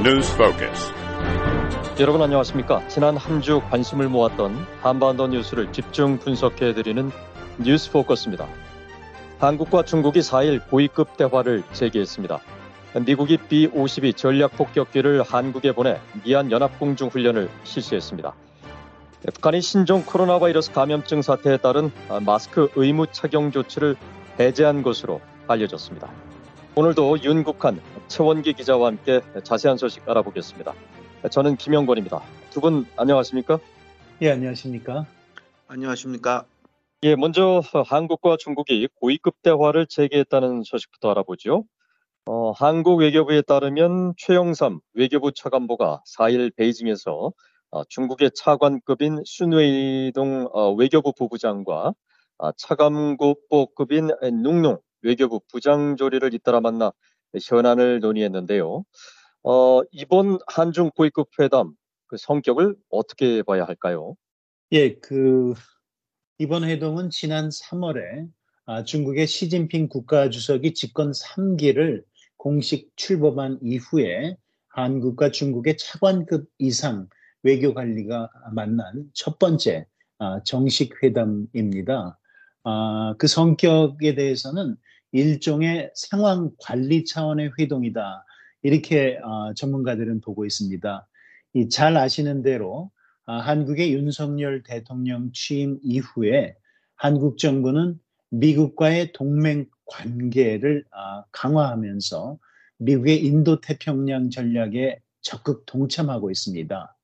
News Focus. 여러분 안녕하십니까? 지난 한 주 관심을 모았던 한반도 뉴스를 집중 분석해 드리는 뉴스 포커스입니다. 한국과 중국이 4일 고위급 대화를 재개했습니다. 미국이 B-52 전략 폭격기를 한국에 보내 미얀 연합공중 훈련을 실시했습니다. 북한이 신종 코로나 바이러스 감염증 사태에 따른 마스크 의무 착용 조치를 해제한 것으로 알려졌습니다. 오늘도 윤국한 최원기 기자와 함께 자세한 소식 알아보겠습니다. 저는 김영권입니다. 두 분 안녕하십니까? 예, 안녕하십니까? 안녕하십니까? 예, 먼저 한국과 중국이 고위급 대화를 재개했다는 소식부터 알아보죠. 어, 한국 외교부에 따르면 최영삼 외교부 차관보가 4일 베이징에서 어, 중국의 차관급인 순웨이동 어, 외교부 부부장과 어, 차관급보급인 눅농 외교부 부장 조리를 잇따라 만나 현안을 논의했는데요. 어, 이번 한중 고위급 회담 그 성격을 어떻게 봐야 할까요? 예, 그 이번 회동은 지난 3월에 아, 중국의 시진핑 국가주석이 집권 3기를 공식 출범한 이후에 한국과 중국의 차관급 이상 외교 관리가 만난 첫 번째 아, 정식 회담입니다. 아, 그 성격에 대해서는 일종의 상황 관리 차원의 회동이다. 이렇게 어, 전문가들은 보고 있습니다. 잘 아시는 대로 어, 한국의 윤석열 대통령 취임 이후에 한국 정부는 미국과의 동맹 관계를 어, 강화하면서 미국의 인도 태평양 전략에 적극 동참하고 있습니다.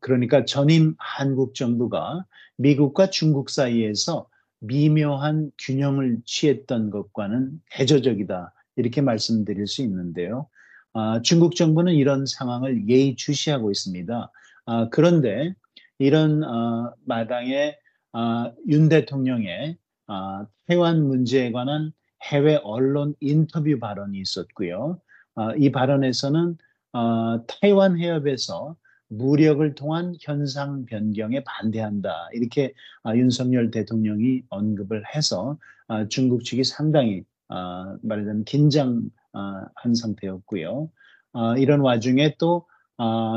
그러니까 전임 한국 정부가 미국과 중국 사이에서 미묘한 균형을 취했던 것과는 대조적이다. 이렇게 말씀드릴 수 있는데요. 아, 중국 정부는 이런 상황을 예의주시하고 있습니다. 아, 그런데 이런 아, 마당에 아, 윤 대통령의 아, 태완 문제에 관한 해외 언론 인터뷰 발언이 있었고요. 아, 이 발언에서는 타이완 해협에서 무력을 통한 현상 변경에 반대한다. 이렇게 아, 윤석열 대통령이 언급을 해서 아, 중국 측이 상당히 아, 말하자면 긴장한 상태였고요. 이런 와중에 또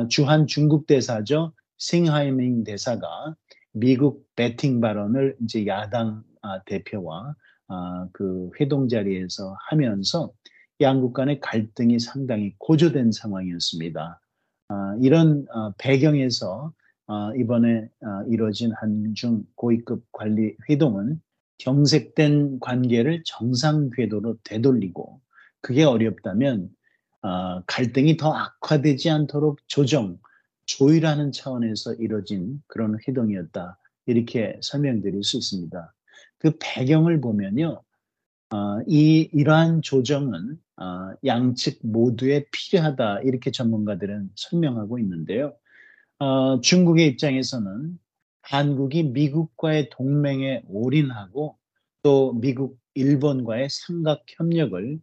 주한 중국 대사죠. 싱하이밍 대사가 미국 배팅 발언을 이제 야당 대표와 그 회동 자리에서 하면서 양국 간의 갈등이 상당히 고조된 상황이었습니다. 아, 이런 어, 배경에서 어, 이번에 어, 이뤄진 한중 고위급 관리 회동은 경색된 관계를 정상 궤도로 되돌리고 그게 어렵다면 갈등이 더 악화되지 않도록 조정, 조율하는 차원에서 이뤄진 그런 회동이었다. 이렇게 설명드릴 수 있습니다. 그 배경을 보면요. 이 이러한 조정은 어, 양측 모두에 필요하다 이렇게 전문가들은 설명하고 있는데요. 어, 중국의 입장에서는 한국이 미국과의 동맹에 올인하고 또 미국, 일본과의 삼각 협력을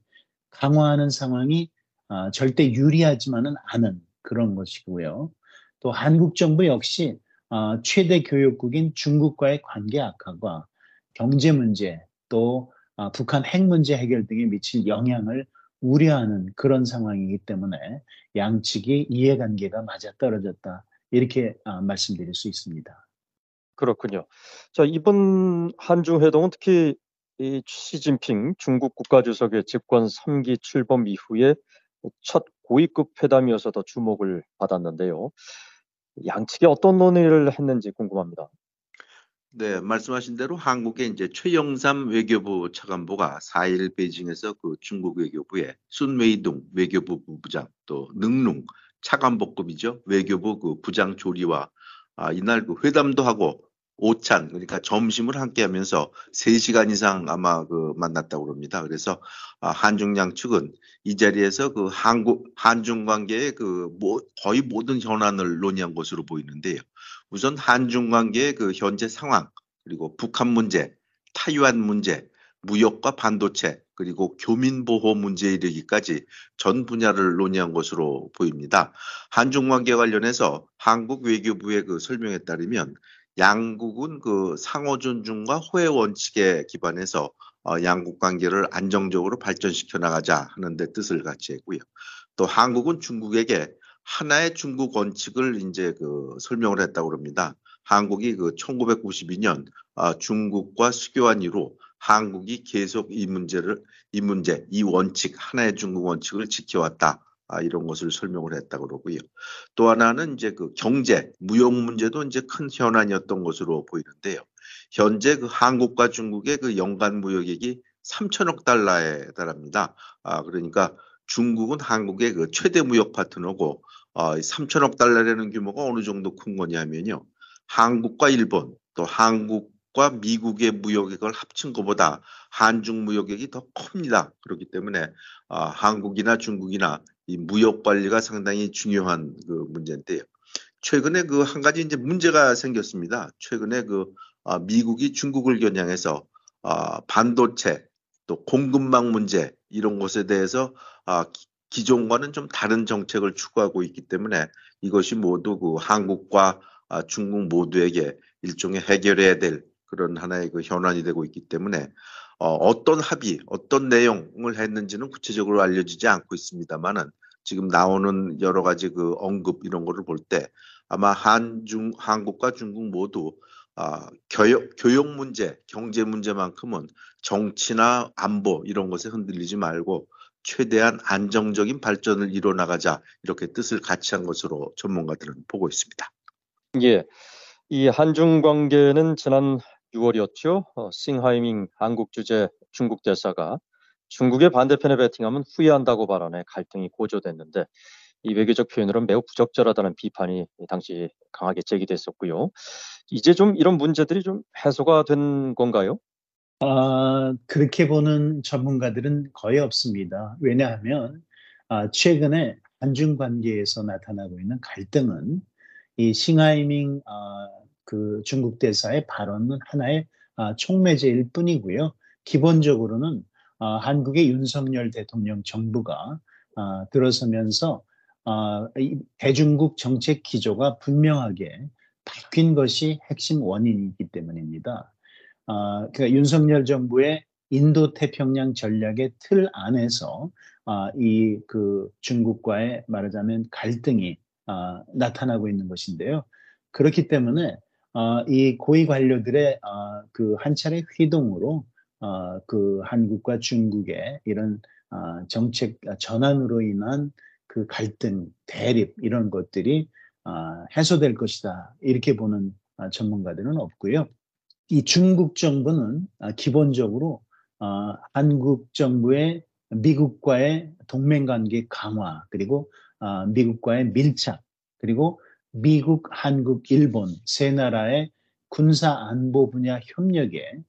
강화하는 상황이 어, 절대 유리하지만은 않은 그런 것이고요. 또 한국 정부 역시 어, 최대 교역국인 중국과의 관계 악화가 경제 문제 또 어, 북한 핵 문제 해결 등에 미칠 영향을 우려하는 그런 상황이기 때문에 양측이 이해관계가 맞아 떨어졌다. 이렇게 아, 말씀드릴 수 있습니다. 그렇군요. 자, 이번 한중 회동은 특히 이 시진핑 중국 국가주석의 집권 3기 출범 이후에 첫 고위급 회담이어서 더 주목을 받았는데요. 양측이 어떤 논의를 했는지 궁금합니다. 네, 말씀하신 대로 한국의 이제 최영삼 외교부 차관보가 4일 베이징에서 그 중국 외교부의 순웨이동 외교부 부부장 또 능룽 차관복급이죠. 외교부 그 부장 조리와 아, 이날 그 회담도 하고 오찬 그러니까 점심을 함께 하면서 3시간 이상 아마 그 만났다고 그럽니다. 그래서 아, 한중 양 측은 이 자리에서 그 한국 한중 관계의 그 뭐, 거의 모든 현안을 논의한 것으로 보이는데요. 우선 한중 관계의 그 현재 상황 그리고 북한 문제, 타이완 문제, 무역과 반도체 그리고 교민 보호 문제에 이르기까지 전 분야를 논의한 것으로 보입니다. 한중 관계 관련해서 한국 외교부의 그 설명에 따르면 양국은 그 상호 존중과 호혜 원칙에 기반해서 어, 양국 관계를 안정적으로 발전시켜 나가자 하는 데 뜻을 같이 했고요. 또 한국은 중국에게 하나의 중국 원칙을 이제 그 설명을 했다고 그럽니다. 한국이 그 1992년 아, 중국과 수교한 이후 한국이 계속 이 문제를 이 문제 이 원칙 하나의 중국 원칙을 지켜왔다. 아, 이런 것을 설명을 했다고 그러고요. 또 하나는 이제 그 경제, 무역 문제도 이제 큰 현안이었던 것으로 보이는데요. 현재 그 한국과 중국의 그 연간 무역액이 3천억 달러에 달합니다. 아, 그러니까 중국은 한국의 그 최대 무역 파트너고 어, 3천억 달러라는 규모가 어느 정도 큰 거냐면요. 한국과 일본 또 한국과 미국의 무역액을 합친 것보다 한중 무역액이 더 큽니다. 그렇기 때문에 어, 한국이나 중국이나 이 무역 관리가 상당히 중요한 그 문제인데요. 최근에 그 한 가지 이제 문제가 생겼습니다. 최근에 그 어, 미국이 중국을 겨냥해서 어, 반도체 또 공급망 문제 이런 것에 대해서 어, 기존과는 좀 다른 정책을 추구하고 있기 때문에 이것이 모두 그 한국과 아, 중국 모두에게 일종의 해결해야 될 그런 하나의 그 현안이 되고 있기 때문에 어, 떤 합의, 어떤 내용을 했는지는 구체적으로 알려지지 않고 있습니다만은 지금 나오는 여러 가지 그 언급 이런 거를 볼 때 아마 한중, 한국과 중국 모두 아, 교역, 교역 문제, 경제 문제만큼은 정치나 안보 이런 것에 흔들리지 말고 최대한 안정적인 발전을 이뤄나가자 이렇게 뜻을 같이 한 것으로 전문가들은 보고 있습니다. 예, 이 한중 관계는 지난 6월이었죠. 어, 싱하이밍 한국 주재 중국 대사가 중국의 반대편에 베팅하면 후회한다고 발언해 갈등이 고조됐는데 이 외교적 표현으로는 매우 부적절하다는 비판이 당시 강하게 제기됐었고요. 이제 좀 이런 문제들이 좀 해소가 된 건가요? 아, 그렇게 보는 전문가들은 거의 없습니다. 왜냐하면 아, 최근에 한중 관계에서 나타나고 있는 갈등은 이 싱하이밍 아, 그 중국 대사의 발언은 하나의 아, 촉매제일 뿐이고요. 기본적으로는 아, 한국의 윤석열 대통령 정부가 아, 들어서면서 아, 이 대중국 정책 기조가 분명하게 바뀐 것이 핵심 원인이기 때문입니다. 아, 그러니까 윤석열 정부의 인도 태평양 전략의 틀 안에서 아, 이그 중국과의 말하자면 갈등이 아, 나타나고 있는 것인데요. 그렇기 때문에 아, 이 고위 관료들의 아, 그한 차례 휘동으로 아, 그 한국과 중국의 이런 아, 정책 전환으로 인한 그 갈등, 대립 이런 것들이 아, 해소될 것이다 이렇게 보는 아, 전문가들은 없고요. 이 중국 정부는 아, 기본적으로 어, 한국 정부의 미국과의 동맹관계 강화 그리고 어, 미국과의 밀착 그리고 미국, 한국, 일본 세 나라의 군사 안보 분야 협력에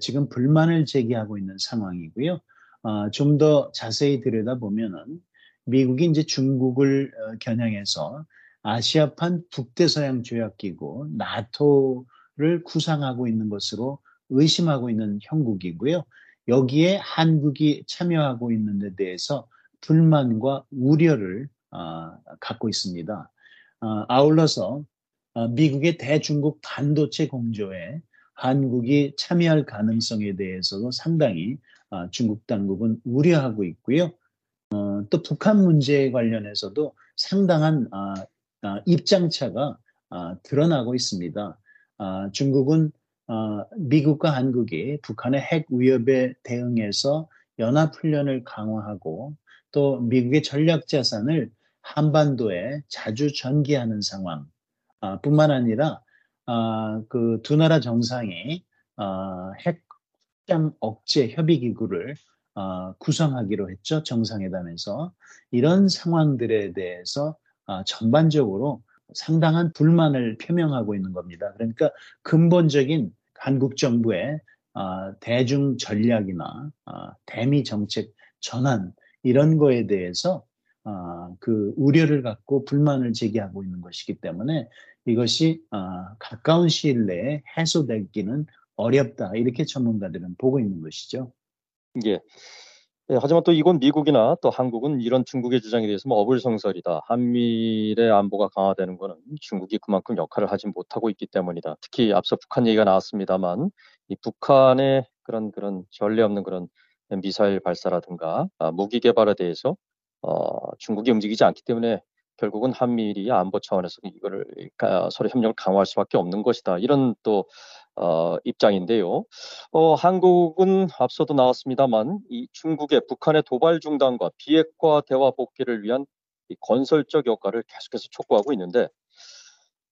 지금 불만을 제기하고 있는 상황이고요. 어, 좀더 자세히 들여다보면은 미국이 이제 중국을 겨냥해서 아시아판 북대서양 조약기구 나토 를 구상하고 있는 것으로 의심하고 있는 형국이고요. 여기에 한국이 참여하고 있는 데 대해서 불만과 우려를 어, 갖고 있습니다. 어, 아울러서 어, 미국의 대중국 반도체 공조에 한국이 참여할 가능성에 대해서도 상당히 어, 중국 당국은 우려하고 있고요. 어, 또 북한 문제에 관련해서도 상당한 어, 입장차가 드러나고 있습니다. 아, 중국은 어, 미국과 한국이 북한의 핵 위협에 대응해서 연합훈련을 강화하고 또 미국의 전략 자산을 한반도에 자주 전개하는 상황 아, 뿐만 아니라 아, 그두 나라 정상이 핵 확장 억제 협의 기구를 구성하기로 했죠 정상회담에서 이런 상황들에 대해서 전반적으로 상당한 불만을 표명하고 있는 겁니다. 그러니까 근본적인 한국 정부의 어, 대중 전략이나 어, 대미 정책 전환 이런 거에 대해서 어, 그 우려를 갖고 불만을 제기하고 있는 것이기 때문에 이것이 어, 가까운 시일 내에 해소되기는 어렵다 이렇게 전문가들은 보고 있는 것이죠. 예. 예, 하지만 또 이건 미국이나 또 한국은 이런 중국의 주장에 대해서 뭐 어불성설이다. 한미일의 안보가 강화되는 것은 중국이 그만큼 역할을 하지 못하고 있기 때문이다. 특히 앞서 북한 얘기가 나왔습니다만 이 북한의 그런 그런 전례 없는 그런 미사일 발사라든가 아, 무기 개발에 대해서 어, 중국이 움직이지 않기 때문에 결국은 한미일이 안보 차원에서 이거를 서로 협력을 강화할 수밖에 없는 것이다. 이런 또 어, 입장인데요. 어, 한국은 앞서도 나왔습니다만 이 중국의 북한의 도발 중단과 비핵화 대화 복귀를 위한 건설적 역할을 계속해서 촉구하고 있는데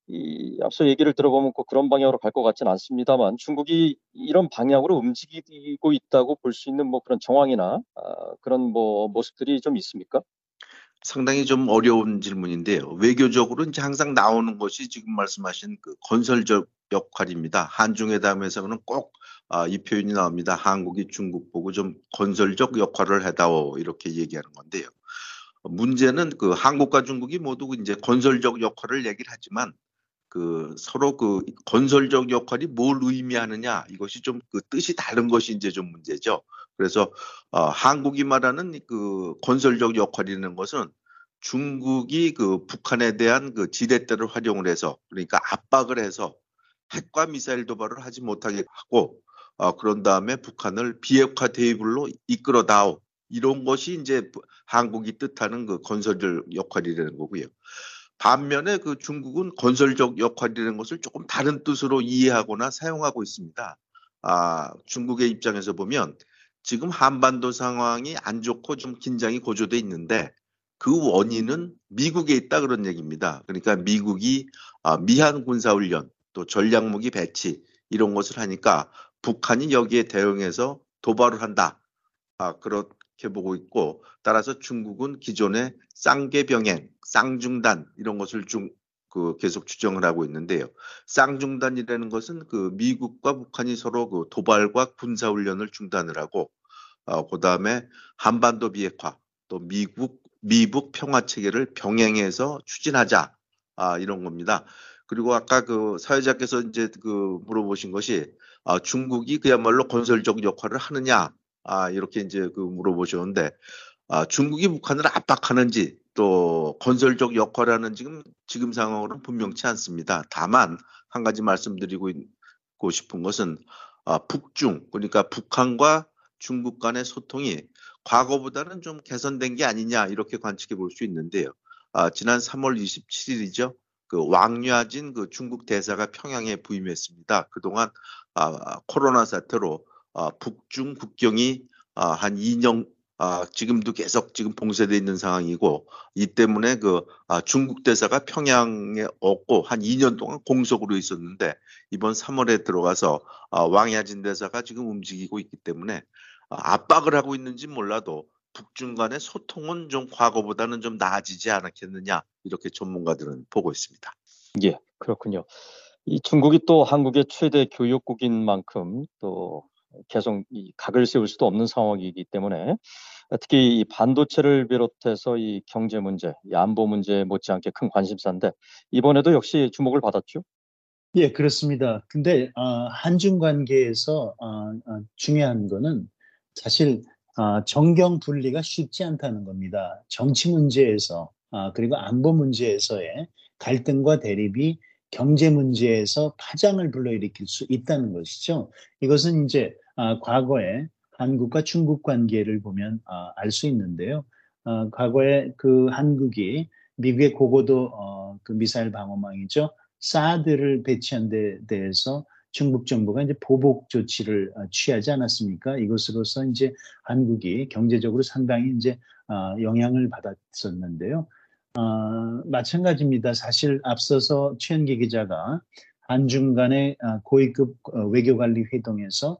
이 앞서 얘기를 들어보면 꼭 그런 방향으로 갈 것 같지는 않습니다만 중국이 이런 방향으로 움직이고 있다고 볼 수 있는 뭐 그런 정황이나 아, 그런 뭐 모습들이 좀 있습니까? 상당히 좀 어려운 질문인데요. 외교적으로 이제 항상 나오는 것이 지금 말씀하신 그 건설적 역할입니다. 한중회담에서는 꼭이 아, 표현이 나옵니다. 한국이 중국 보고 좀 건설적 역할을 해다오 이렇게 얘기하는 건데요. 문제는 그 한국과 중국이 모두 이제 건설적 역할을 얘기를 하지만 그 서로 그 건설적 역할이 뭘 의미하느냐 이것이 좀 그 뜻이 다른 것이 이제 좀 문제죠. 그래서 어, 한국이 말하는 그 건설적 역할이라는 것은 중국이 그 북한에 대한 그 지렛대를 활용을 해서 그러니까 압박을 해서 핵과 미사일 도발을 하지 못하게 하고 어, 그런 다음에 북한을 비핵화 대입으로 이끌어다오 이런 것이 이제 한국이 뜻하는 그 건설적 역할이라는 거고요. 반면에 그 중국은 건설적 역할이라는 것을 조금 다른 뜻으로 이해하거나 사용하고 있습니다. 아, 중국의 입장에서 보면 지금 한반도 상황이 안 좋고 좀 긴장이 고조돼 있는데 그 원인은 미국에 있다 그런 얘기입니다. 그러니까 미국이 아, 미한 군사훈련 또 전략무기 배치 이런 것을 하니까 북한이 여기에 대응해서 도발을 한다. 아, 그렇게 보고 있고 따라서 중국은 기존의 쌍계 병행, 쌍중단 이런 것을 중, 그 계속 추정을 하고 있는데요. 쌍중단이라는 것은 그 미국과 북한이 서로 그 도발과 군사 훈련을 중단을 하고 어, 그다음에 한반도 비핵화 또 미국 미북 평화 체계를 병행해서 추진하자 아, 이런 겁니다. 그리고 아까 그 사회자께서 이제 그 물어보신 것이 아, 중국이 그야말로 건설적 역할을 하느냐 아, 이렇게 이제 그 물어보셨는데 아, 중국이 북한을 압박하는지 또 건설적 역할을 하는 지 지금 상황으로는 분명치 않습니다. 다만 한 가지 말씀드리고 싶은 것은 아, 북중 그러니까 북한과 중국 간의 소통이 과거보다는 좀 개선된 게 아니냐 이렇게 관측해 볼 수 있는데요. 아, 지난 3월 27일이죠. 그 왕유아진 그 중국 대사가 평양에 부임했습니다. 그동안 아, 코로나 사태로 아, 북중 국경이 아, 한 2년 아, 지금도 계속 지금 봉쇄되어 있는 상황이고 이 때문에 그 아, 중국 대사가 평양에 없고 한 2년 동안 공석으로 있었는데 이번 3월에 들어가서 아, 왕야진 대사가 지금 움직이고 있기 때문에 아, 압박을 하고 있는지 몰라도 북중 간의 소통은 좀 과거보다는 좀 나아지지 않았겠느냐 이렇게 전문가들은 보고 있습니다. 예, 그렇군요. 이 중국이 또 한국의 최대 교역국인 만큼 또 계속 이 각을 세울 수도 없는 상황이기 때문에 특히 이 반도체를 비롯해서 이 경제 문제, 이 안보 문제 못지않게 큰 관심사인데 이번에도 역시 주목을 받았죠. 예, 그렇습니다. 근데 어, 한중 관계에서 어, 어, 중요한 거는 사실 어, 정경 분리가 쉽지 않다는 겁니다. 정치 문제에서 어, 그리고 안보 문제에서의 갈등과 대립이 경제 문제에서 파장을 불러일으킬 수 있다는 것이죠. 이것은 이제 아, 과거에 한국과 중국 관계를 보면 아, 알수 있는데요. 아, 과거에 그 한국이 미국의 고고도 어, 그 미사일 방어망이죠. 사드를 배치한 데 대해서 중국 정부가 이제 보복 조치를 취하지 않았습니까? 이것으로서 이제 한국이 경제적으로 상당히 이제 영향을 받았었는데요. 어, 마찬가지입니다. 사실 앞서서 최현기 기자가 한중 간의 아, 고위급 어, 외교관리 회동에서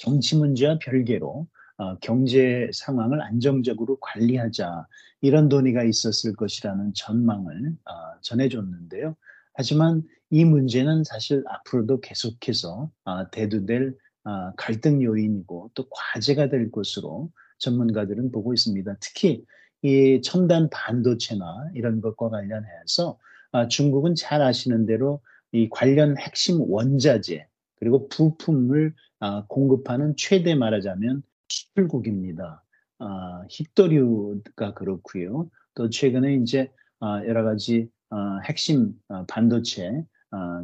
정치 문제와 별개로 어, 경제 상황을 안정적으로 관리하자 이런 논의가 있었을 것이라는 전망을 어, 전해줬는데요. 하지만 이 문제는 사실 앞으로도 계속해서 어, 대두될 어, 갈등 요인이고 또 과제가 될 것으로 전문가들은 보고 있습니다. 특히 이 첨단 반도체나 이런 것과 관련해서 아, 중국은 잘 아시는 대로 이 관련 핵심 원자재 그리고 부품을 아, 공급하는 최대 말하자면 수출국입니다. 아, 힙도류가 그렇고요. 또 최근에 이제 여러 가지 핵심 반도체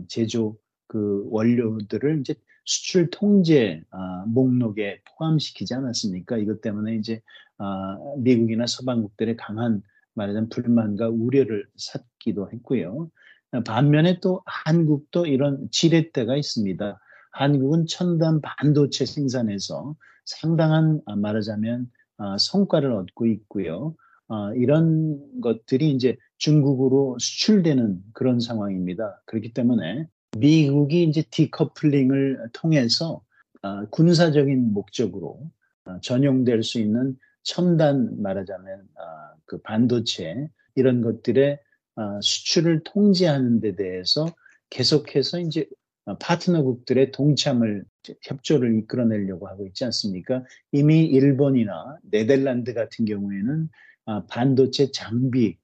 제조 그 원료들을 이제 수출 통제 아, 목록에 포함시키지 않았습니까? 이것 때문에 이제 아, 미국이나 서방국들의 강한 말하자면 불만과 우려를 샀기도 했고요. 반면에 또 한국도 이런 지렛대가 있습니다. 한국은 첨단 반도체 생산에서 상당한 아, 말하자면 아, 성과를 얻고 있고요. 아, 이런 것들이 이제 중국으로 수출되는 그런 상황입니다. 그렇기 때문에 미국이 이제 디커플링을 통해서 군사적인 목적으로 전용될 수 있는 첨단 말하자면 그 반도체 이런 것들의 수출을 통제하는 데 대해서 계속해서 이제 파트너국들의 동참을 협조를 이끌어내려고 하고 있지 않습니까? 이미 일본이나 네덜란드 같은 경우에는 아, 반도체 장비의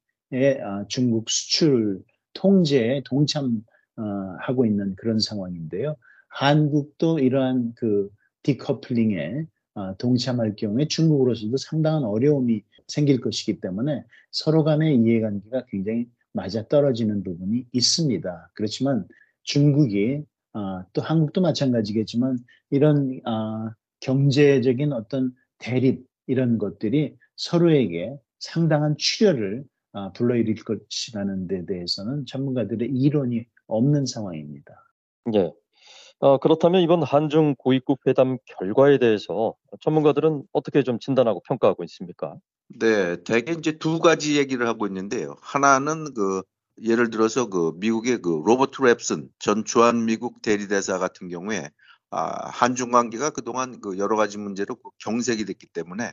아, 중국 수출 통제에 동참하고 있는 그런 상황인데요. 한국도 이러한 그 디커플링에 아, 동참할 경우에 중국으로서도 상당한 어려움이 생길 것이기 때문에 서로 간의 이해관계가 굉장히 맞아 떨어지는 부분이 있습니다. 그렇지만 중국이 아, 또 한국도 마찬가지겠지만 이런 아, 경제적인 어떤 대립 이런 것들이 서로에게 상당한 출혈을 아, 불러일으킬 것이라는 데 대해서는 전문가들의 이론이 없는 상황입니다. 예. 어, 그렇다면 이번 한중 고위급 회담 결과에 대해서 전문가들은 어떻게 좀 진단하고 평가하고 있습니까? 네, 대개 이제 두 가지 얘기를 하고 있는데요. 하나는 그 예를 들어서 그 미국의 그 로버트 랩슨 전 주한 미국 대리대사 같은 경우에 아, 한중 관계가 그동안 그 여러 가지 문제로 그 경색이 됐기 때문에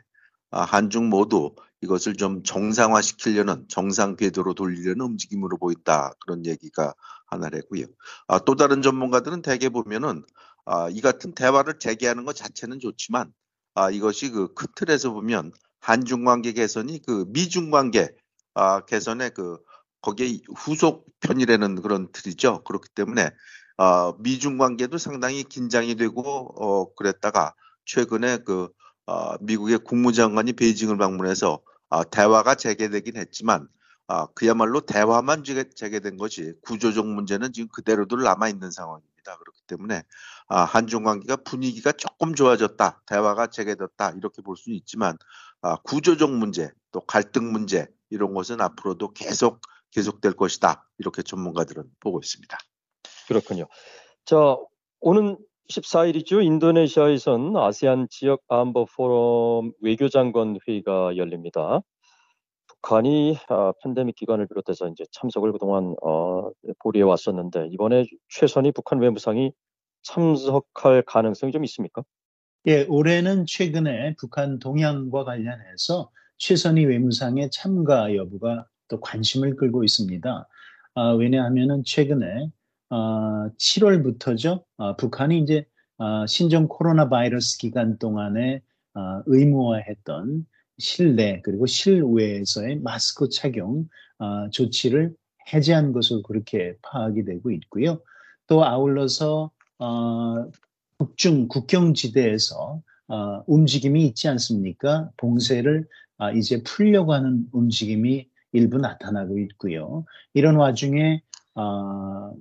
아, 한중 모두 이것을 좀 정상화시키려는 정상 궤도로 돌리려는 움직임으로 보인다 그런 얘기가 하나랬고요. 아, 또 다른 전문가들은 대개 보면은 아, 이 같은 대화를 재개하는 것 자체는 좋지만 아, 이것이 그 큰 틀에서 보면 한중 관계 개선이 그 미중 관계 아, 개선의 그 거기에 후속 편이라는 그런 틀이죠. 그렇기 때문에 어, 미중 관계도 상당히 긴장이 되고 어, 그랬다가 최근에 그 어, 미국의 국무장관이 베이징을 방문해서 어, 대화가 재개되긴 했지만 어, 그야말로 대화만 재개된 것이 구조적 문제는 지금 그대로들 남아 있는 상황입니다. 그렇기 때문에 아, 한중 관계가 분위기가 조금 좋아졌다, 대화가 재개됐다 이렇게 볼 수는 있지만 아, 구조적 문제, 또 갈등 문제 이런 것은 앞으로도 계속 계속될 것이다. 이렇게 전문가들은 보고 있습니다. 그렇군요. 자, 오는 14일이죠. 인도네시아에선 아세안 지역 안보 포럼 외교장관 회의가 열립니다. 북한이 아, 팬데믹 기간을 비롯해서 이제 참석을 그동안 어, 보리해 왔었는데 이번에 최선희 북한 외무상이 참석할 가능성이 좀 있습니까? 예, 올해는 최근에 북한 동향과 관련해서 최선희 외무상의 참가 여부가 또 관심을 끌고 있습니다. 아, 왜냐하면은 최근에 아, 7월부터죠. 아, 북한이 이제 아, 신종 코로나 바이러스 기간 동안에 아, 의무화했던 실내 그리고 실외에서의 마스크 착용 아, 조치를 해제한 것으로 그렇게 파악이 되고 있고요. 또 아울러서 어, 북중 국경지대에서 어, 움직임이 있지 않습니까? 봉쇄를 아, 이제 풀려고 하는 움직임이 일부 나타나고 있고요. 이런 와중에 어,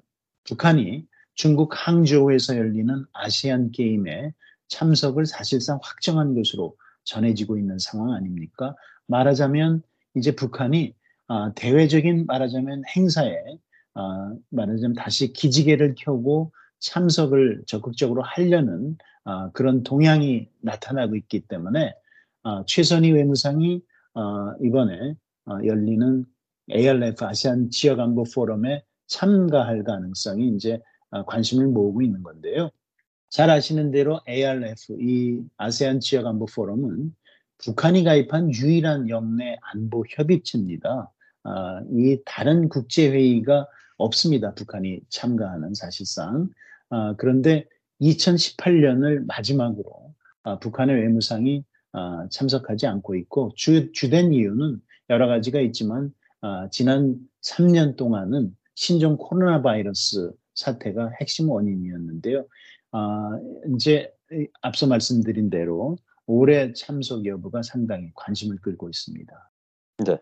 북한이 중국 항저우에서 열리는 아시안 게임에 참석을 사실상 확정한 것으로 전해지고 있는 상황 아닙니까? 말하자면 이제 북한이 어, 대외적인 말하자면 행사에 어, 말하자면 다시 기지개를 켜고 참석을 적극적으로 하려는 어, 그런 동향이 나타나고 있기 때문에 어, 최선희 외무상이 어, 이번에 어, 열리는 ALF 아시안 지역 안보 포럼에 참가할 가능성이 이제 어, 관심을 모으고 있는 건데요. 잘 아시는 대로 ARF 이 아세안 지역 안보 포럼은 북한이 가입한 유일한 영내 안보 협의체입니다. 아, 이 다른 국제 회의가 없습니다. 북한이 참가하는 사실상. 아, 그런데 2018년을 마지막으로 아, 북한의 외무상이 아, 참석하지 않고 있고 주, 주된 이유는 여러 가지가 있지만 아, 지난 3년 동안은 신종 코로나 바이러스 사태가 핵심 원인이었는데요. 아, 이제 앞서 말씀드린 대로 올해 참석 여부가 상당히 관심을 끌고 있습니다. 네.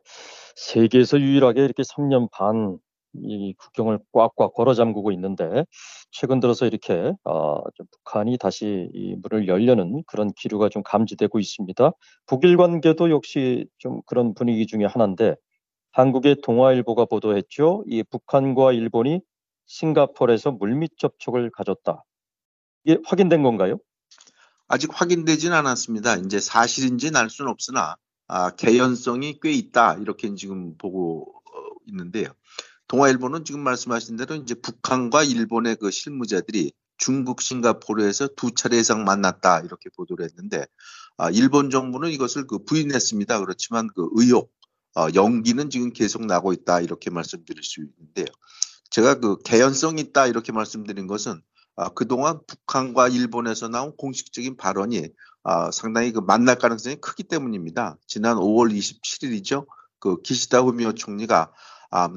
세계에서 유일하게 이렇게 3년 반 이 국경을 꽉꽉 걸어 잠그고 있는데 최근 들어서 이렇게 어, 좀 북한이 다시 이 문을 열려는 그런 기류가 좀 감지되고 있습니다. 북일 관계도 역시 좀 그런 분위기 중에 하나인데 한국의 동아일보가 보도했죠. 이 북한과 일본이 싱가포르에서 물밑 접촉을 가졌다. 이게 확인된 건가요? 아직 확인되지는 않았습니다. 이제 사실인지는 알 수는 없으나 아, 개연성이 꽤 있다 이렇게 지금 보고 어, 있는데요. 동아일보는 지금 말씀하신 대로 이제 북한과 일본의 그 실무자들이 중국 싱가포르에서 두 차례 이상 만났다 이렇게 보도를 했는데 아, 일본 정부는 이것을 그 부인했습니다. 그렇지만 그 의혹 어, 연기는 지금 계속 나고 있다 이렇게 말씀드릴 수 있는데요. 제가 그 개연성 있다 이렇게 말씀드린 것은 아, 그동안 북한과 일본에서 나온 공식적인 발언이 아, 상당히 그 만날 가능성이 크기 때문입니다. 지난 5월 27일이죠. 그 기시다 후미오 총리가 아,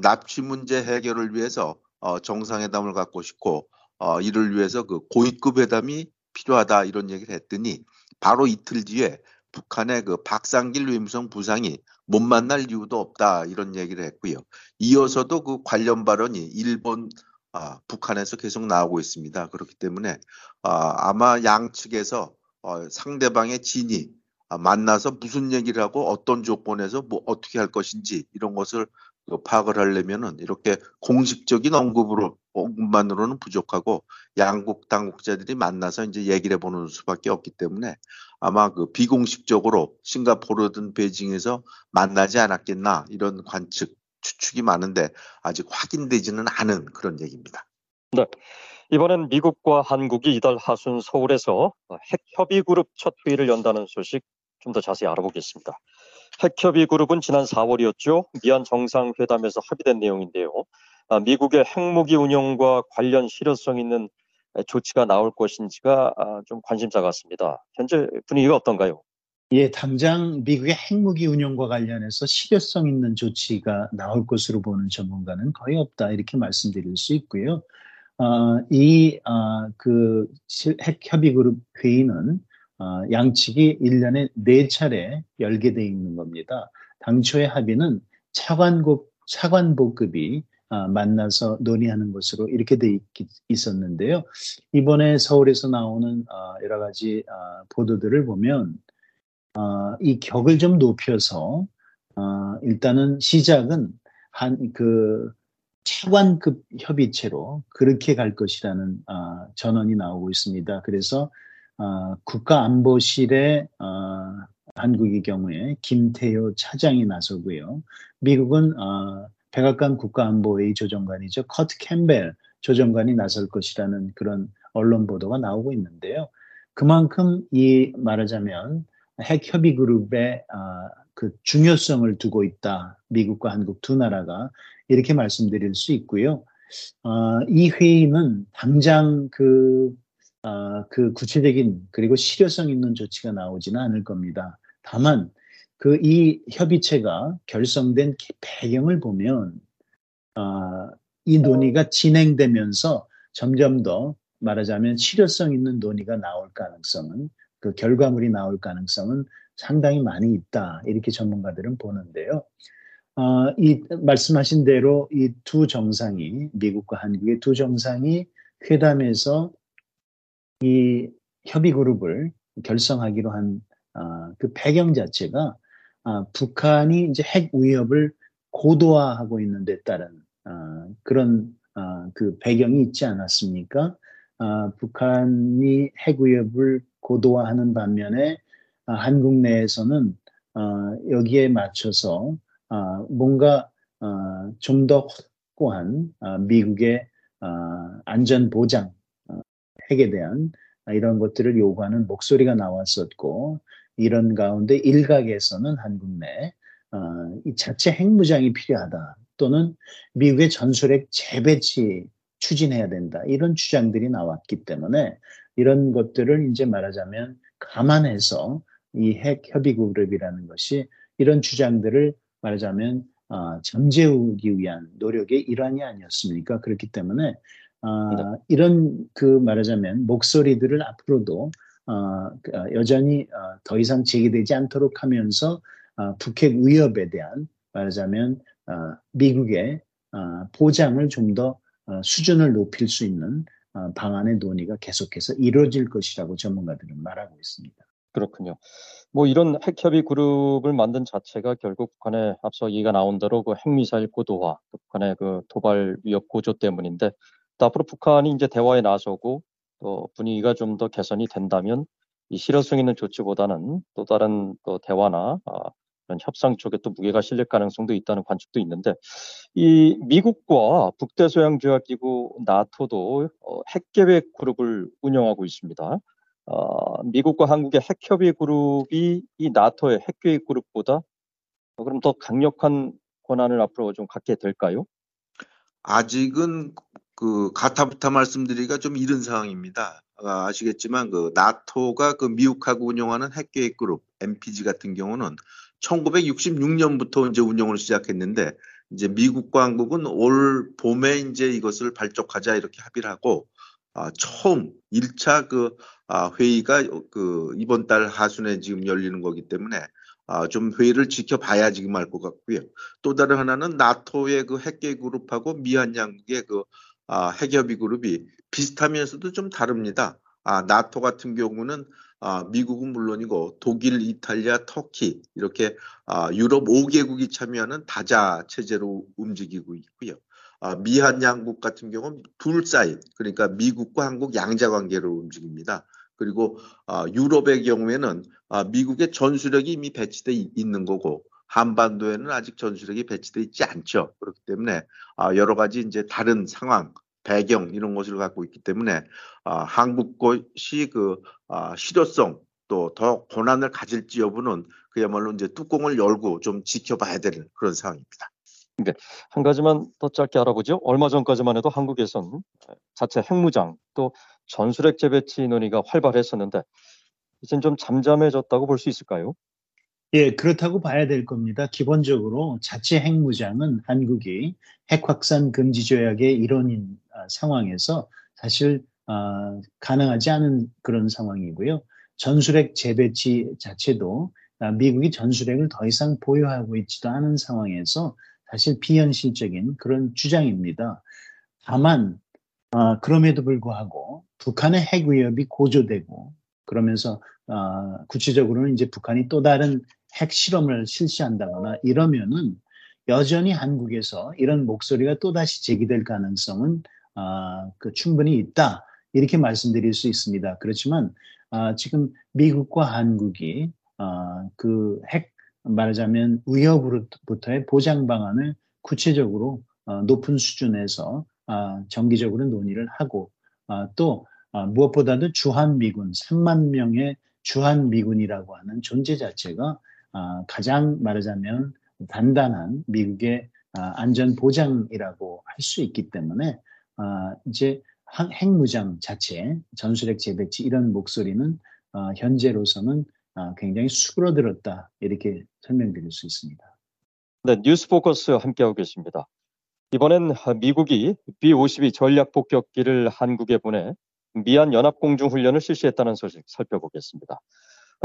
납치 문제 해결을 위해서 어, 정상회담을 갖고 싶고 어, 이를 위해서 그 고위급 회담이 필요하다 이런 얘기를 했더니 바로 이틀 뒤에 북한의 그 박상길 외무성 부상이 못 만날 이유도 없다 이런 얘기를 했고요. 이어서도 그 관련 발언이 일본 아, 북한에서 계속 나오고 있습니다. 그렇기 때문에 아, 아마 양측에서 어, 상대방의 진이 아, 만나서 무슨 얘기를 하고 어떤 조건에서 뭐 어떻게 할 것인지 이런 것을 그 파악을 하려면은 이렇게 공식적인 언급으로 언급만으로는 부족하고 양국 당국자들이 만나서 이제 얘기를 해보는 수밖에 없기 때문에 아마 그 비공식적으로 싱가포르든 베이징에서 만나지 않았겠나 이런 관측 추측이 많은데 아직 확인되지는 않은 그런 얘기입니다. 네. 이번엔 미국과 한국이 이달 하순 서울에서 핵 협의 그룹 첫 회의를 연다는 소식 좀 더 자세히 알아보겠습니다. 핵 협의 그룹은 지난 4월이었죠. 미얀 정상회담에서 합의된 내용인데요. 아, 미국의 핵무기 운영과 관련 실효성 있는 조치가 나올 것인지가 아, 좀 관심사 같습니다. 현재 분위기가 어떤가요? 예, 당장 미국의 핵무기 운영과 관련해서 실효성 있는 조치가 나올 것으로 보는 전문가는 거의 없다 이렇게 말씀드릴 수 있고요. 어, 이, 어, 그, 핵협의 그룹 회의는, 어, 양측이 1년에 4차례 열게 돼 있는 겁니다. 당초의 합의는 차관급, 차관보급이 어, 만나서 논의하는 것으로 이렇게 돼 있, 있었는데요. 이번에 서울에서 나오는 어, 여러 가지 어, 보도들을 보면 어, 이 격을 좀 높여서 어, 일단은 시작은 한 그 차관급 협의체로 그렇게 갈 것이라는 어, 전언이 나오고 있습니다. 그래서 어, 국가안보실의 어, 한국의 경우에 김태효 차장이 나서고요. 미국은 어, 백악관 국가안보회의 조정관이죠. 커트 캠벨 조정관이 나설 것이라는 그런 언론 보도가 나오고 있는데요. 그만큼 이 말하자면 핵 협의 그룹의 어, 그 중요성을 두고 있다. 미국과 한국 두 나라가 이렇게 말씀드릴 수 있고요. 어, 이 회의는 당장 그, 어, 그 구체적인 그리고 실효성 있는 조치가 나오지는 않을 겁니다. 다만 그 이 협의체가 결성된 배경을 보면 어, 이 논의가 진행되면서 점점 더 말하자면 실효성 있는 논의가 나올 가능성은 그 결과물이 나올 가능성은 상당히 많이 있다. 이렇게 전문가들은 보는데요. 어, 이 말씀하신 대로 이 두 정상이 미국과 한국의 두 정상이 회담에서 이 협의 그룹을 결성하기로 한그 어, 배경 자체가 어, 북한이 이제 핵 위협을 고도화하고 있는 데 따른 어, 그런 어, 그 배경이 있지 않았습니까? 어, 북한이 핵 위협을 고도화하는 반면에 어, 한국 내에서는 어, 여기에 맞춰서 어, 뭔가 어, 좀더 확고한 어, 미국의 어, 안전 보장 어, 핵에 대한 이런 것들을 요구하는 목소리가 나왔었고 이런 가운데 일각에서는 한국 내 어, 이 자체 핵무장이 필요하다 또는 미국의 전술핵 재배치 추진해야 된다 이런 주장들이 나왔기 때문에 이런 것들을 이제 말하자면 감안해서 이 핵 협의 그룹이라는 것이 이런 주장들을 말하자면 어, 잠재우기 위한 노력의 일환이 아니었습니까? 그렇기 때문에 어, 네. 이런 그 말하자면 목소리들을 앞으로도 어, 여전히 어, 더 이상 제기되지 않도록 하면서 어, 북핵 위협에 대한 말하자면 어, 미국의 어, 보장을 좀 더 수준을 높일 수 있는 방안의 논의가 계속해서 이루어질 것이라고 전문가들은 말하고 있습니다. 그렇군요. 뭐 이런 핵협의 그룹을 만든 자체가 결국 북한의 앞서 얘기가 나온 대로 그 핵미사일 고도화, 북한의 그 도발 위협 고조 때문인데 또 앞으로 북한이 이제 대화에 나서고 또 분위기가 좀 더 개선이 된다면 이 실효성 있는 조치보다는 또 다른 또 대화나 아, 그런 협상 쪽에 또 무게가 실릴 가능성도 있다는 관측도 있는데 이 미국과 북대서양조약기구 나토도 어, 핵계획 그룹을 운영하고 있습니다. 어, 미국과 한국의 핵협의 그룹이 이 나토의 핵계획 그룹보다 어, 그럼 더 강력한 권한을 앞으로 좀 갖게 될까요? 아직은 그 가타부타 말씀드리기가 좀 이른 상황입니다. 아, 시겠지만그 나토가 그 미국하고 운영하는 핵계획 그룹 MPG 같은 경우는 1966년부터 이제 운영을 시작했는데 이제 미국과 한국은 올 봄에 이제 이것을 발족하자 이렇게 합의를 하고 아, 처음 1차 그 아, 회의가 그 이번 달 하순에 지금 열리는 거기 때문에 아, 좀 회의를 지켜봐야 지금 알 것 같고요. 또 다른 하나는 나토의 그 핵계 그룹하고 미한 양국의 그 아, 핵협의 그룹이 비슷하면서도 좀 다릅니다. 아, 나토 같은 경우는 아, 미국은 물론이고 독일, 이탈리아, 터키 이렇게 아, 유럽 5개국이 참여하는 다자 체제로 움직이고 있고요. 아, 미한 양국 같은 경우는 둘 사이 그러니까 미국과 한국 양자 관계로 움직입니다. 그리고 아, 유럽의 경우에는 아, 미국의 전술력이 이미 배치돼 있는 거고 한반도에는 아직 전술력이 배치돼 있지 않죠. 그렇기 때문에 아, 여러 가지 이제 다른 상황, 배경 이런 것을 갖고 있기 때문에 아, 한국 것이 그 아, 실효성 또더 권한을 가질지 여부는 그야말로 이제 뚜껑을 열고 좀 지켜봐야 되는 그런 상황입니다. 네, 한 가지만 더 짧게 알아보죠. 얼마 전까지만 해도 한국에선 자체 핵무장 또 전술핵 재배치 논의가 활발했었는데 이젠 좀 잠잠해졌다고 볼 수 있을까요? 예, 그렇다고 봐야 될 겁니다. 기본적으로 자체 핵무장은 한국이 핵 확산 금지 조약의 일원인 아, 상황에서 사실 아, 가능하지 않은 그런 상황이고요. 전술핵 재배치 자체도 아, 미국이 전술핵을 더 이상 보유하고 있지도 않은 상황에서 사실 비현실적인 그런 주장입니다. 다만 어, 그럼에도 불구하고 북한의 핵 위협이 고조되고 그러면서 어, 구체적으로는 이제 북한이 또 다른 핵 실험을 실시한다거나 이러면은 여전히 한국에서 이런 목소리가 또다시 제기될 가능성은 어, 그 충분히 있다 이렇게 말씀드릴 수 있습니다. 그렇지만 어, 지금 미국과 한국이 어, 그핵 말하자면 위협으로부터의 보장 방안을 구체적으로 어, 높은 수준에서 어, 정기적으로 논의를 하고 어, 또 무엇보다도 주한 미군 3만 명의 주한 미군이라고 하는 존재 자체가 가장 말하자면 단단한 미국의 안전 보장이라고 할 수 있기 때문에 이제 핵무장 자체, 전술핵 재배치 이런 목소리는 현재로서는 굉장히 수그러들었다 이렇게 설명드릴 수 있습니다. 네, 뉴스 포커스 함께하고 계십니다. 이번엔 미국이 B-52 전략 폭격기를 한국에 보내 미한 연합공중훈련을 실시했다는 소식 살펴보겠습니다.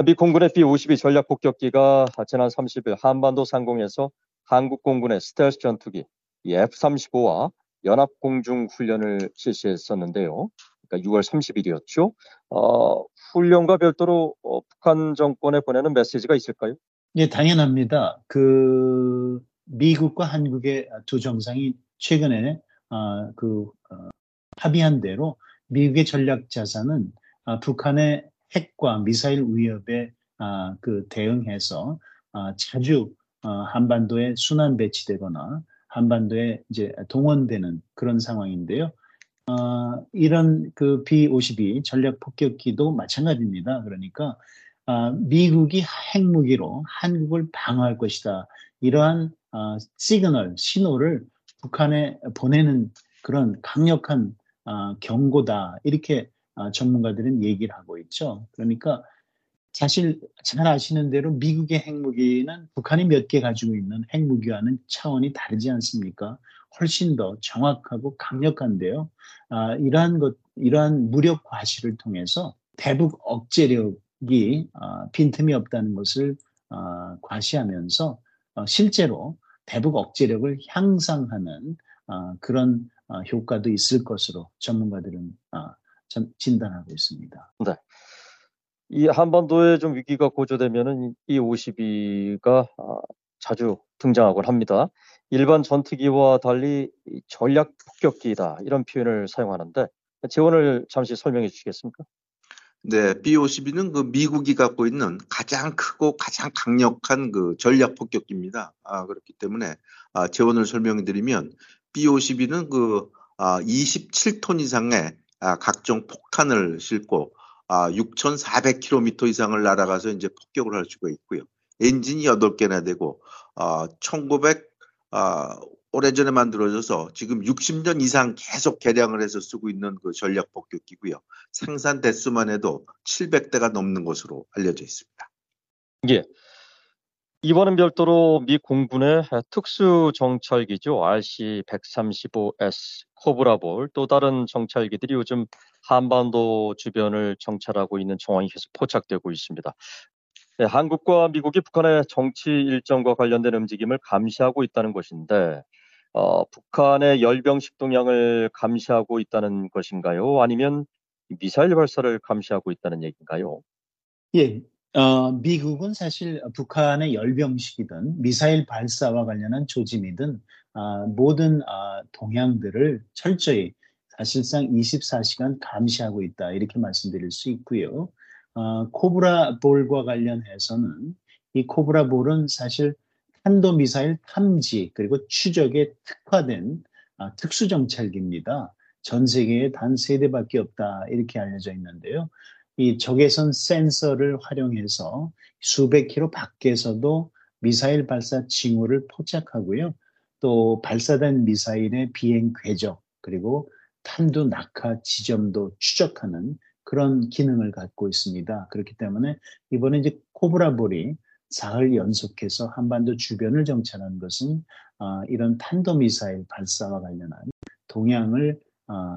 미 공군의 B-52 전략 폭격기가 지난 30일 한반도 상공에서 한국 공군의 스텔스 전투기 F-35와 연합 공중 훈련을 실시했었는데요. 그러니까 6월 30일이었죠. 어, 훈련과 별도로 어, 북한 정권에 보내는 메시지가 있을까요? 예, 당연합니다. 그 미국과 한국의 두 정상이 최근에 어, 그 어, 합의한 대로 미국의 전략 자산은 어, 북한의 핵과 미사일 위협에 어, 그 대응해서 어, 자주 어, 한반도에 순환 배치되거나 한반도에 이제 동원되는 그런 상황인데요. 어, 이런 그 B-52 전략 폭격기도 마찬가지입니다. 그러니까 아, 미국이 핵무기로 한국을 방어할 것이다. 이러한 어, 시그널, 신호를 북한에 보내는 그런 강력한 어, 경고다. 이렇게 어, 전문가들은 얘기를 하고 있죠. 그러니까 사실 잘 아시는 대로 미국의 핵무기는 북한이 몇 개 가지고 있는 핵무기와는 차원이 다르지 않습니까? 훨씬 더 정확하고 강력한데요. 아, 이러한 것, 이러한 무력 과시를 통해서 대북 억제력 이 어, 빈틈이 없다는 것을 어, 과시하면서 어, 실제로 대북 억제력을 향상하는 그런 효과도 있을 것으로 전문가들은 진단하고 있습니다. 네. 이 한반도에 좀 위기가 고조되면은 이 52가 자주 등장하곤 합니다. 일반 전투기와 달리 전략 폭격기다 이런 표현을 사용하는데 재원을 잠시 설명해 주시겠습니까? 네, B-52는 그 미국이 갖고 있는 가장 크고 가장 강력한 그 전략 폭격기입니다. 아, 그렇기 때문에 아, 재원을 설명해 드리면 B-52는 그 아, 27톤 이상의 아, 각종 폭탄을 싣고 아, 6,400km 이상을 날아가서 이제 폭격을 할 수가 있고요. 엔진이 8개나 되고 아, 1900 아, 오래전에 만들어져서 지금 60년 이상 계속 개량을 해서 쓰고 있는 그 전략 폭격기고요. 생산 대수만 해도 700대가 넘는 것으로 알려져 있습니다. 예. 이번은 별도로 미 공군의 특수 정찰기죠. RC-135S 코브라볼 또 다른 정찰기들이 요즘 한반도 주변을 정찰하고 있는 정황이 계속 포착되고 있습니다. 네, 한국과 미국이 북한의 정치 일정과 관련된 움직임을 감시하고 있다는 것인데 어, 북한의 열병식 동향을 감시하고 있다는 것인가요? 아니면 미사일 발사를 감시하고 있다는 얘기인가요? 예, 어, 미국은 사실 북한의 열병식이든 미사일 발사와 관련한 조짐이든 어, 모든 어, 동향들을 철저히 사실상 24시간 감시하고 있다 이렇게 말씀드릴 수 있고요. 어, 코브라 볼과 관련해서는 이 코브라 볼은 사실 탄도 미사일 탐지 그리고 추적에 특화된 아, 특수 정찰기입니다. 전 세계에 단 세 대밖에 없다 이렇게 알려져 있는데요. 이 적외선 센서를 활용해서 수백 킬로 밖에서도 미사일 발사 징후를 포착하고요. 또 발사된 미사일의 비행 궤적 그리고 탄두 낙하 지점도 추적하는 그런 기능을 갖고 있습니다. 그렇기 때문에 이번에 이제 코브라볼이 사흘 연속해서 한반도 주변을 정찰한 것은 어, 이런 탄도미사일 발사와 관련한 동향을 어,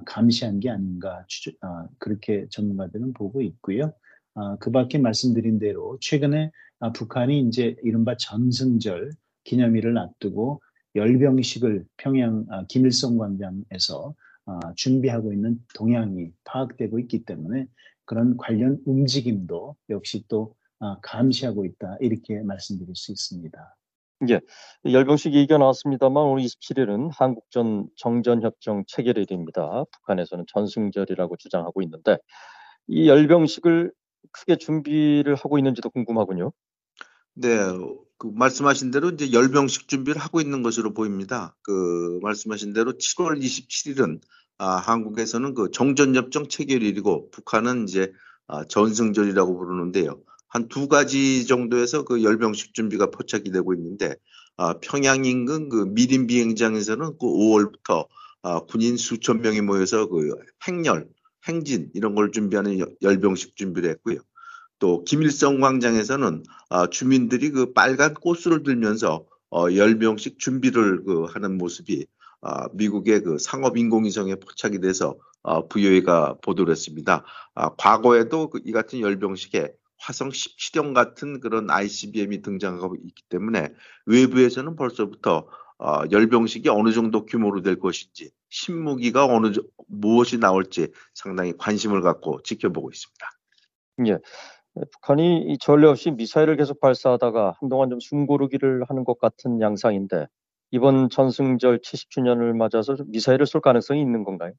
감시한 게 아닌가 추, 어, 그렇게 전문가들은 보고 있고요. 어, 그 밖에 말씀드린 대로 최근에 아, 북한이 이제 이른바 전승절 기념일을 앞두고 열병식을 평양 아, 김일성 광장에서 아, 준비하고 있는 동향이 파악되고 있기 때문에 그런 관련 움직임도 역시 또 아, 감시하고 있다 이렇게 말씀드릴 수 있습니다. 예, 열병식 얘기가 나왔습니다만 오늘 27일은 한국전 정전협정 체결일입니다. 북한에서는 전승절이라고 주장하고 있는데 이 열병식을 크게 준비를 하고 있는지도 궁금하군요. 네, 그 말씀하신 대로 이제 열병식 준비를 하고 있는 것으로 보입니다. 그 말씀하신 대로 7월 27일은 아, 한국에서는 그 정전협정 체결일이고 북한은 이제 아, 전승절이라고 부르는데요. 한 두 가지 정도에서 그 열병식 준비가 포착이 되고 있는데 아, 평양 인근 그 미림 비행장에서는 그 5월부터 아, 군인 수천 명이 모여서 그 행렬, 행진 이런 걸 준비하는 열병식 준비를 했고요. 또 김일성 광장에서는 아, 주민들이 그 빨간 꽃을 들면서 어, 열병식 준비를 그 하는 모습이 아, 미국의 그 상업 인공위성에 포착이 돼서 아, 부여회가 보도를 했습니다. 아, 과거에도 그 이 같은 열병식에 화성 17형 같은 그런 ICBM이 등장하고 있기 때문에 외부에서는 벌써부터 어, 열병식이 어느 정도 규모로 될 것인지 신무기가 어느 무엇이 나올지 상당히 관심을 갖고 지켜보고 있습니다. 예. 북한이 이 전례 없이 미사일을 계속 발사하다가 한동안 좀 숨고르기를 하는 것 같은 양상인데 이번 전승절 70주년을 맞아서 미사일을 쏠 가능성이 있는 건가요?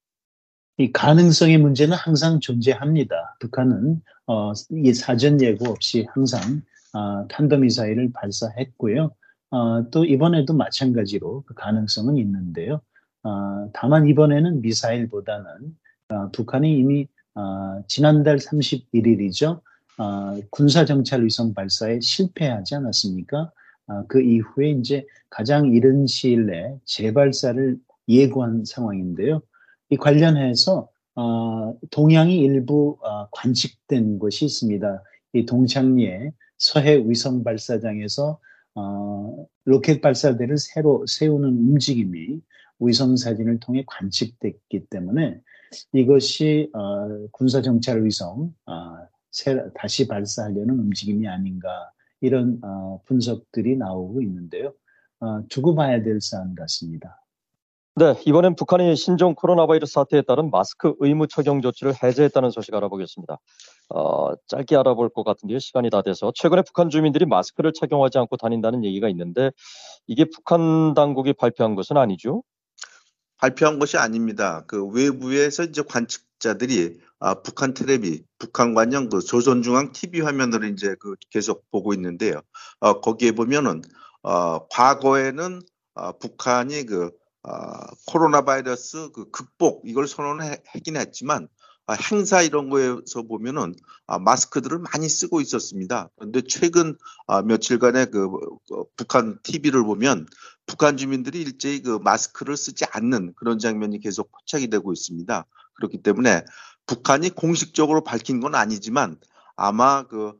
이 가능성의 문제는 항상 존재합니다. 북한은 어, 이 사전 예고 없이 항상 어, 탄도미사일을 발사했고요. 어, 또 이번에도 마찬가지로 그 가능성은 있는데요. 어, 다만 이번에는 미사일보다는 어, 북한이 이미 어, 지난달 31일이죠. 어, 군사정찰 위성 발사에 실패하지 않았습니까? 어, 그 이후에 이제 가장 이른 시일 내에 재발사를 예고한 상황인데요. 이 관련해서 어, 동향이 일부 어, 관측된 것이 있습니다. 이 동창리에 서해 위성 발사장에서 어, 로켓 발사대를 새로 세우는 움직임이 위성 사진을 통해 관측됐기 때문에 이것이 어, 군사 정찰 위성 어, 새, 다시 발사하려는 움직임이 아닌가 이런 어, 분석들이 나오고 있는데요. 어, 두고 봐야 될 사안 같습니다. 네, 이번엔 북한이 신종 코로나 바이러스 사태에 따른 마스크 의무 착용 조치를 해제했다는 소식 알아보겠습니다. 어, 짧게 알아볼 것 같은데요. 시간이 다 돼서. 최근에 북한 주민들이 마스크를 착용하지 않고 다닌다는 얘기가 있는데 이게 북한 당국이 발표한 것은 아니죠? 발표한 것이 아닙니다. 그 외부에서 이제 관측자들이 아, 북한 텔레비, 북한 관영 그 조선중앙 TV 화면을 이제 그 계속 보고 있는데요. 어, 거기에 보면은 어, 과거에는 어, 북한이 그 어, 코로나 바이러스 그 극복 이걸 선언하긴 했지만 아, 행사 이런 거에서 보면은 아, 마스크들을 많이 쓰고 있었습니다. 그런데 최근 아, 며칠간의 그 어, 북한 TV를 보면 북한 주민들이 일제히 그 마스크를 쓰지 않는 그런 장면이 계속 포착이 되고 있습니다. 그렇기 때문에 북한이 공식적으로 밝힌 건 아니지만 아마 그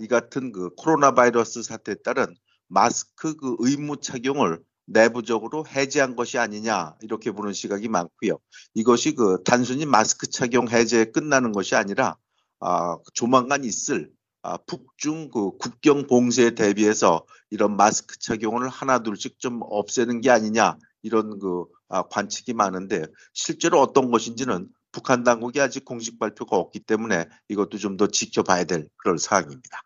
이 같은 그 코로나 바이러스 사태에 따른 마스크 그 의무 착용을 내부적으로 해제한 것이 아니냐 이렇게 보는 시각이 많고요. 이것이 그 단순히 마스크 착용 해제에 끝나는 것이 아니라 아, 조만간 있을 아, 북중 그 국경 봉쇄에 대비해서 이런 마스크 착용을 하나둘씩 좀 없애는 게 아니냐 이런 그 아, 관측이 많은데 실제로 어떤 것인지는 북한 당국이 아직 공식 발표가 없기 때문에 이것도 좀 더 지켜봐야 될 그런 사항입니다.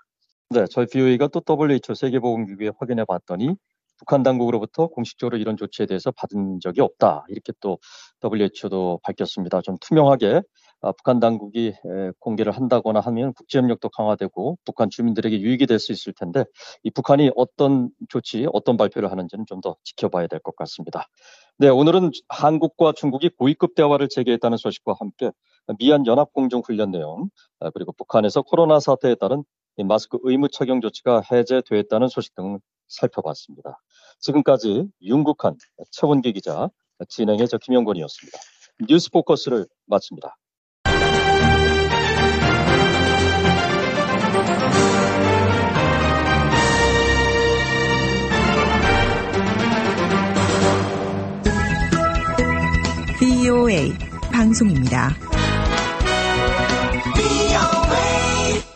네, 저희 BOA가 또 WHO 세계보건기구에 확인해 봤더니 북한 당국으로부터 공식적으로 이런 조치에 대해서 받은 적이 없다. 이렇게 또 WHO도 밝혔습니다. 좀 투명하게 아, 북한 당국이 공개를 한다거나 하면 국제협력도 강화되고 북한 주민들에게 유익이 될 수 있을 텐데 이 북한이 어떤 조치, 어떤 발표를 하는지는 좀 더 지켜봐야 될 것 같습니다. 네, 오늘은 한국과 중국이 고위급 대화를 재개했다는 소식과 함께 미얀 연합공정훈련 내용 아, 그리고 북한에서 코로나 사태에 따른 마스크 의무 착용 조치가 해제됐다는 소식 등 살펴봤습니다. 지금까지 윤국한 최원기 기자, 진행의 저 김영권이었습니다. 뉴스 포커스를 마칩니다. VOA 방송입니다.